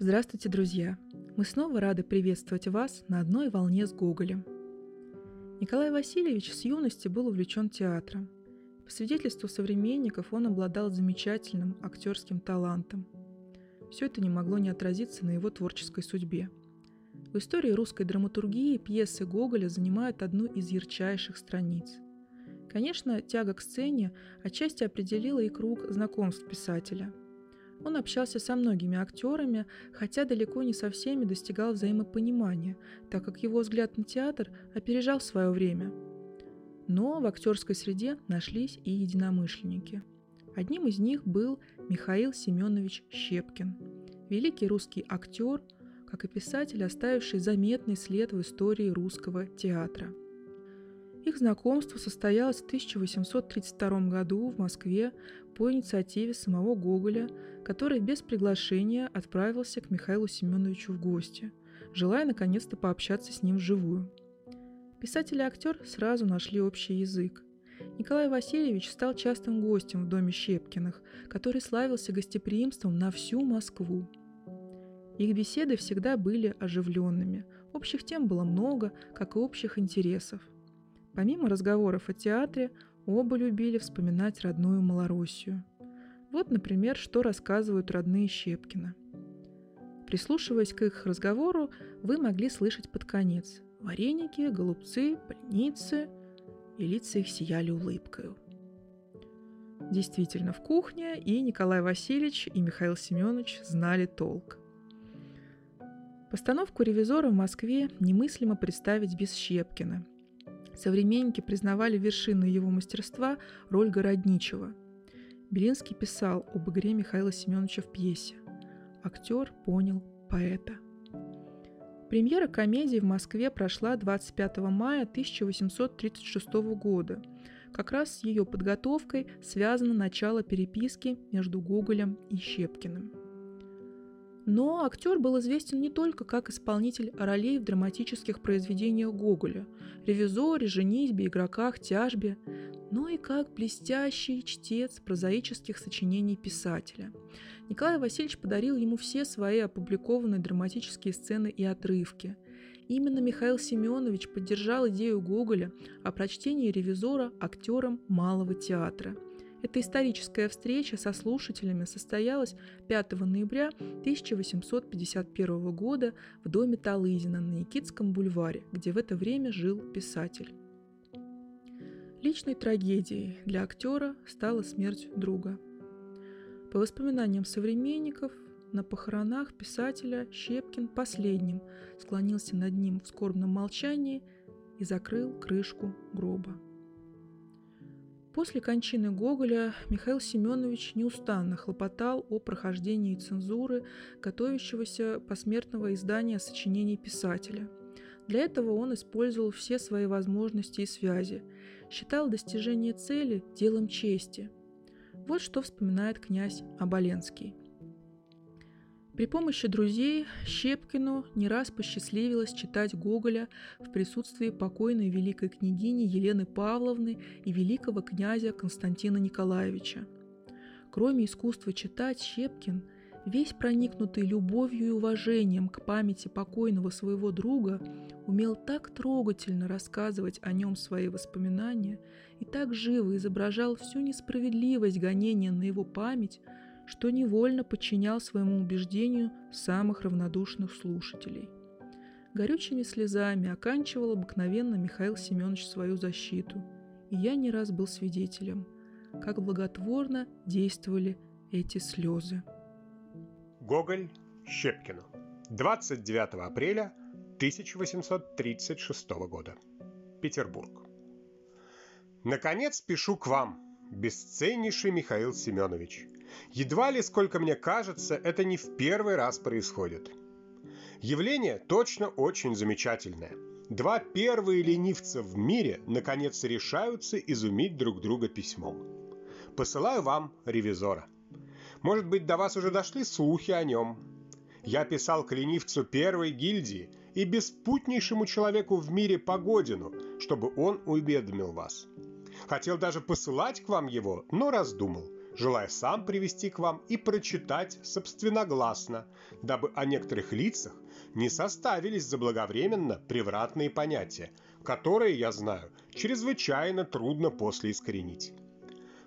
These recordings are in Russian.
Здравствуйте, друзья! Мы снова рады приветствовать вас на одной волне с Гоголем. Николай Васильевич с юности был увлечен театром. По свидетельству современников, он обладал замечательным актерским талантом. Все это не могло не отразиться на его творческой судьбе. В истории русской драматургии пьесы Гоголя занимают одну из ярчайших страниц. Конечно, тяга к сцене отчасти определила и круг знакомств писателя – он общался со многими актерами, хотя далеко не со всеми достигал взаимопонимания, так как его взгляд на театр опережал свое время. Но в актерской среде нашлись и единомышленники. Одним из них был Михаил Семенович Щепкин, великий русский актер, как и писатель, оставивший заметный след в истории русского театра – их знакомство состоялось в 1832 году в Москве по инициативе самого Гоголя, который без приглашения отправился к Михаилу Семеновичу в гости, желая наконец-то пообщаться с ним вживую. Писатель и актер сразу нашли общий язык. Николай Васильевич стал частым гостем в доме Щепкиных, который славился гостеприимством на всю Москву. Их беседы всегда были оживленными, общих тем было много, как и общих интересов – Помимо разговоров о театре, оба любили вспоминать родную Малороссию. Вот, например, что рассказывают родные Щепкина. Прислушиваясь к их разговору, вы могли слышать под конец вареники, голубцы, больницы, и лица их сияли улыбкой. Действительно, в кухне и Николай Васильевич, и Михаил Семенович знали толк. Постановку «Ревизора» в Москве немыслимо представить без Щепкина – Современники признавали вершиной его мастерства роль городничего. Белинский писал об игре Михаила Семеновича в пьесе. Актер понял поэта. Премьера комедии в Москве прошла 25 мая 1836 года. Как раз с ее подготовкой связано начало переписки между Гоголем и Щепкиным. Но актер был известен не только как исполнитель ролей в драматических произведениях Гоголя – ревизоре, женитьбе, игроках, тяжбе, но и как блестящий чтец прозаических сочинений писателя. Николай Васильевич подарил ему все свои опубликованные драматические сцены и отрывки. Именно Михаил Семенович поддержал идею Гоголя о прочтении ревизора актером малого театра – эта историческая встреча со слушателями состоялась 5 ноября 1851 года в доме Талызина на Никитском бульваре, где в это время жил писатель. Личной трагедией для актера стала смерть друга. По воспоминаниям современников, на похоронах писателя Щепкин последним склонился над ним в скорбном молчании и закрыл крышку гроба. После кончины Гоголя Михаил Семенович неустанно хлопотал о прохождении цензуры готовящегося посмертного издания сочинений писателя. Для этого он использовал все свои возможности и связи, считал достижение цели делом чести. Вот что вспоминает князь Оболенский – при помощи друзей Щепкину не раз посчастливилось читать Гоголя в присутствии покойной великой княгини Елены Павловны и великого князя Константина Николаевича. Кроме искусства читать, Щепкин, весь проникнутый любовью и уважением к памяти покойного своего друга, умел так трогательно рассказывать о нем свои воспоминания и так живо изображал всю несправедливость гонения на его память, что невольно подчинял своему убеждению самых равнодушных слушателей. Горючими слезами оканчивал обыкновенно Михаил Семенович свою защиту, и я не раз был свидетелем, как благотворно действовали эти слезы. Гоголь Щепкину. 29 апреля 1836 года. Петербург. Наконец пишу к вам, бесценнейший Михаил Семенович – Едва ли, сколько мне кажется, это не в первый раз происходит. Явление точно очень замечательное. Два первые ленивца в мире наконец решаются изумить друг друга письмом. Посылаю вам ревизора. Может быть, до вас уже дошли слухи о нем. Я писал к ленивцу первой гильдии и беспутнейшему человеку в мире Погодину, чтобы он уведомил вас. Хотел даже посылать к вам его, но раздумал – желая сам привести к вам и прочитать собственногласно, дабы о некоторых лицах не составились заблаговременно превратные понятия, которые, я знаю, чрезвычайно трудно после искоренить.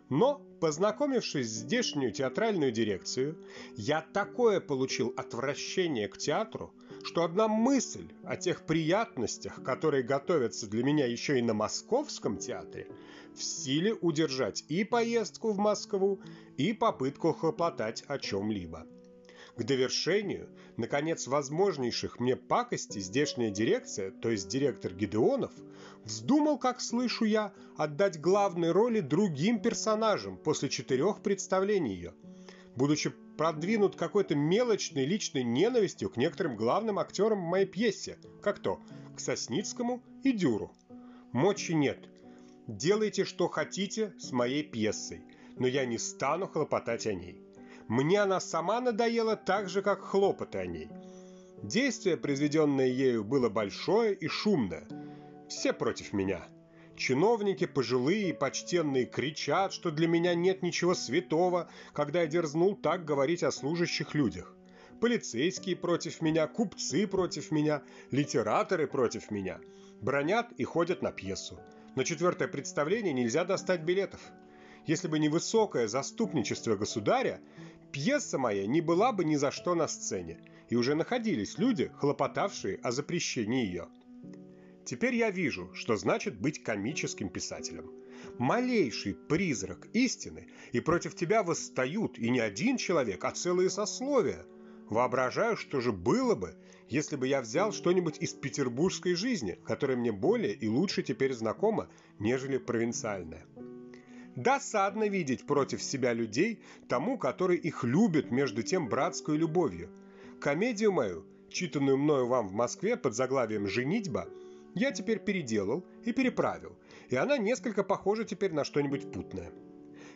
Но, познакомившись с здешнюю театральную дирекцию, я такое получил отвращение к театру, что одна мысль о тех приятностях, которые готовятся для меня еще и на Московском театре, в силе удержать и поездку в Москву, и попытку хлопотать о чем-либо. К довершению, наконец, возможнейших мне пакостей здешняя дирекция, то есть директор Гидеонов, вздумал, как слышу я, отдать главные роли другим персонажам после четырех представлений ее, будучи продвинут какой-то мелочной личной ненавистью к некоторым главным актерам в моей пьесе, как то к Сосницкому и Дюру. Мочи нет. Делайте, что хотите с моей пьесой, но я не стану хлопотать о ней. Мне она сама надоела так же, как хлопоты о ней. Действие, произведенное ею, было большое и шумное. Все против меня. Чиновники пожилые и почтенные кричат, что для меня нет ничего святого, когда я дерзнул так говорить о служащих людях. Полицейские против меня, купцы против меня, литераторы против меня. Бронят и ходят на пьесу. На четвертое представление нельзя достать билетов. Если бы не высокое заступничество государя, Пьеса моя не была бы ни за что на сцене, и уже находились люди, хлопотавшие о запрещении ее. Теперь я вижу, что значит быть комическим писателем. Малейший призрак истины, и против тебя восстают и не один человек, а целые сословия. Воображаю, что же было бы, если бы я взял что-нибудь из петербургской жизни, которая мне более и лучше теперь знакома, нежели провинциальная. Досадно видеть против себя людей, тому, который их любит между тем братской любовью. Комедию мою, читанную мною вам в Москве под заглавием «Женитьба», я теперь переделал и переправил, и она несколько похожа теперь на что-нибудь путное.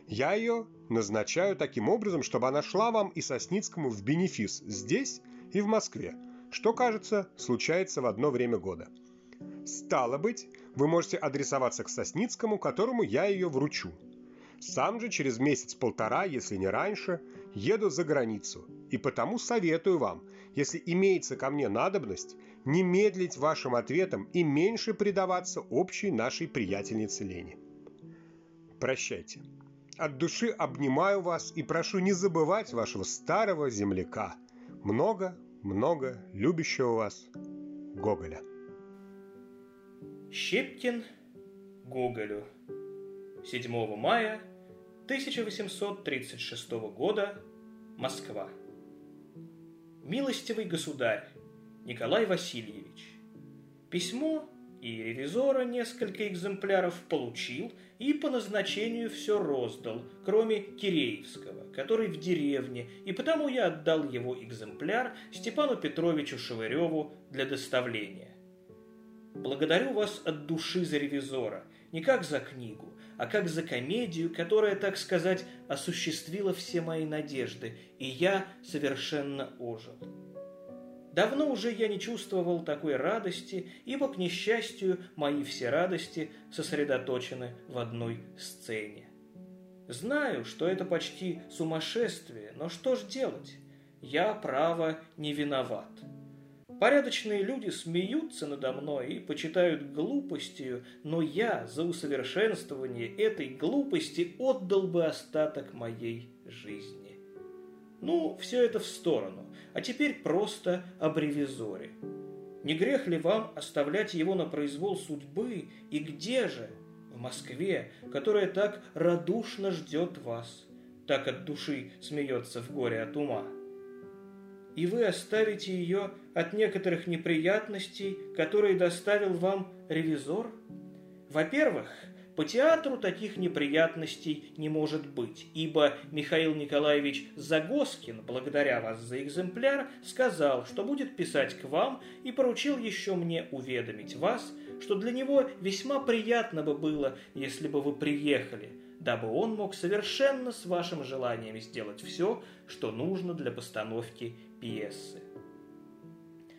Я ее назначаю таким образом, чтобы она шла вам и Сосницкому в бенефис здесь и в Москве, что, кажется, случается в одно время года. Стало быть, вы можете адресоваться к Сосницкому, которому я ее вручу. Сам же через месяц-полтора, если не раньше, еду за границу, и потому советую вам, если имеется ко мне надобность, не медлить вашим ответом и меньше предаваться общей нашей приятельнице Лене. Прощайте. От души обнимаю вас и прошу не забывать вашего старого земляка. Много-много любящего вас Гоголя. Щепкин Гоголю. 7 мая 1836 года. Москва. Милостивый государь Николай Васильевич. Письмо и ревизора несколько экземпляров получил и по назначению все роздал, кроме Киреевского, который в деревне, и потому я отдал его экземпляр Степану Петровичу Шевыреву для доставления. Благодарю вас от души за ревизора, не как за книгу, а как за комедию, которая, так сказать, осуществила все мои надежды, и я совершенно ожил. Давно уже я не чувствовал такой радости, ибо, к несчастью, мои все радости сосредоточены в одной сцене. Знаю, что это почти сумасшествие, но что ж делать? Я, право, не виноват. Порядочные люди смеются надо мной и почитают глупостью, но я за усовершенствование этой глупости отдал бы остаток моей жизни. Ну, все это в сторону, а теперь просто об ревизоре. Не грех ли вам оставлять его на произвол судьбы, и где же? В Москве, которая так радушно ждет вас, так от души смеется в горе от ума и вы оставите ее от некоторых неприятностей, которые доставил вам ревизор? Во-первых, по театру таких неприятностей не может быть, ибо Михаил Николаевич Загоскин, благодаря вас за экземпляр, сказал, что будет писать к вам и поручил еще мне уведомить вас, что для него весьма приятно бы было, если бы вы приехали, дабы он мог совершенно с вашим желанием сделать все, что нужно для постановки пьесы.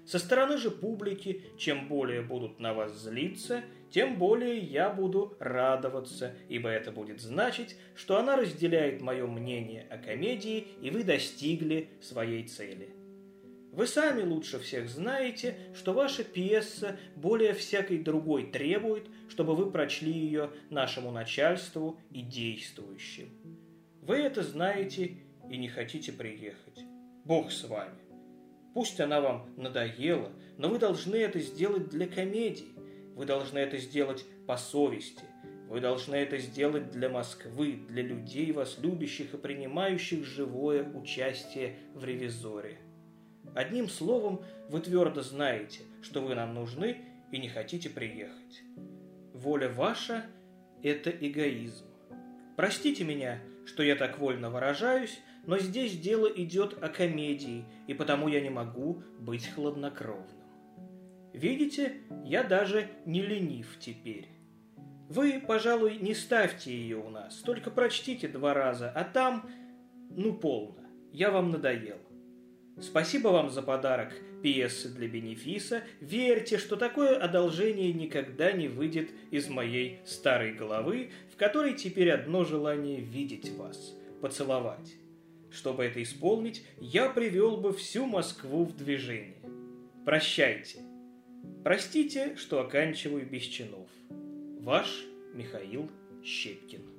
Со стороны же публики, чем более будут на вас злиться, тем более я буду радоваться, ибо это будет значить, что она разделяет мое мнение о комедии, и вы достигли своей цели. Вы сами лучше всех знаете, что ваша пьеса более всякой другой требует, чтобы вы прочли ее нашему начальству и действующим. Вы это знаете и не хотите приехать. Бог с вами. Пусть она вам надоела, но вы должны это сделать для комедии. Вы должны это сделать по совести. Вы должны это сделать для Москвы, для людей, вас любящих и принимающих живое участие в ревизоре. Одним словом, вы твердо знаете, что вы нам нужны и не хотите приехать. Воля ваша – это эгоизм. Простите меня, что я так вольно выражаюсь, но здесь дело идет о комедии, и потому я не могу быть хладнокровным. Видите, я даже не ленив теперь. Вы, пожалуй, не ставьте ее у нас, только прочтите два раза, а там, ну полно, я вам надоел. Спасибо вам за подарок пьесы для бенефиса. Верьте, что такое одолжение никогда не выйдет из моей старой головы, в которой теперь одно желание видеть вас, поцеловать. Чтобы это исполнить, я привел бы всю Москву в движение. Прощайте. Простите, что оканчиваю без чинов. Ваш Михаил Щепкин.